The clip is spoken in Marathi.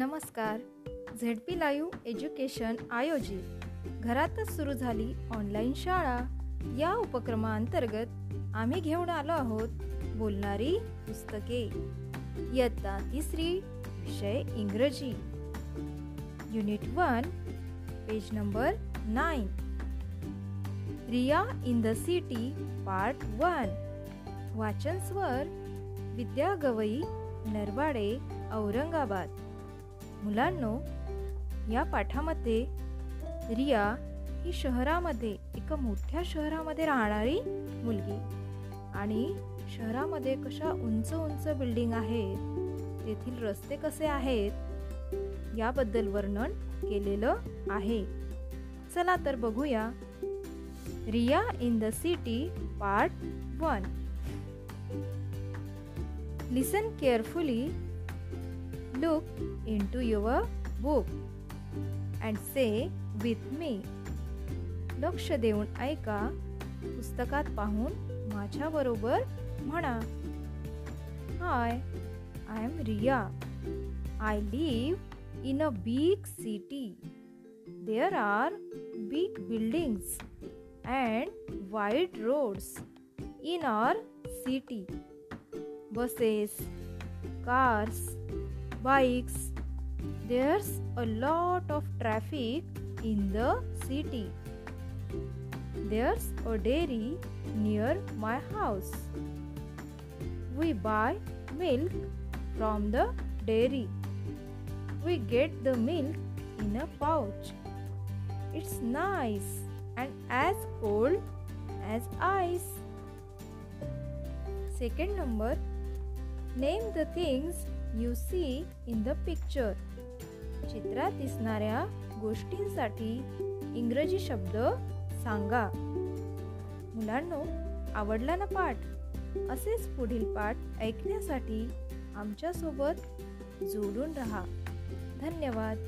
नमस्कार. झेड पी लाईव्ह एज्युकेशन आयोजित. घरातच सुरू झाली ऑनलाईन शाळा. या उपक्रमाअंतर्गत आम्ही घेऊन आलो आहोत बोलणारी पुस्तके. इयत्ता तिसरी विषय इंग्रजी. Unit one page number nine Riya in the city part one वाचन स्वर विद्या गवई नरवाडे औरंगाबाद. मुलांनो या पाठामध्ये रिया ही शहरामध्ये एका मोठ्या शहरामध्ये राहणारी मुलगी. आणि शहरामध्ये कशा उंच उंच बिल्डिंग आहेत तेथील रस्ते कसे आहेत याबद्दल वर्णन केलेलं आहे. चला तर बघूया. Riya in the city part one. Listen carefully Look into your book and say with me. लक्ष देऊन ऐका. पुस्तकात पाहून माझ्याबरोबर म्हणा. Hi I am Riya I live in a big city there are big buildings and wide roads in our city buses cars bikes. There's a lot of traffic in the city. There's a dairy near my house. We buy milk from the dairy. We get the milk in a pouch. It's nice and as cold as ice. Second number name the things you see in the picture चित्रात दिसणाऱ्या गोष्टींसाठी इंग्रजी शब्द सांगा. मुलांनो आवडला ना पाठ? असेच पुढील पाठ ऐकण्यासाठी आमच्यासोबत जोडून रहा. धन्यवाद.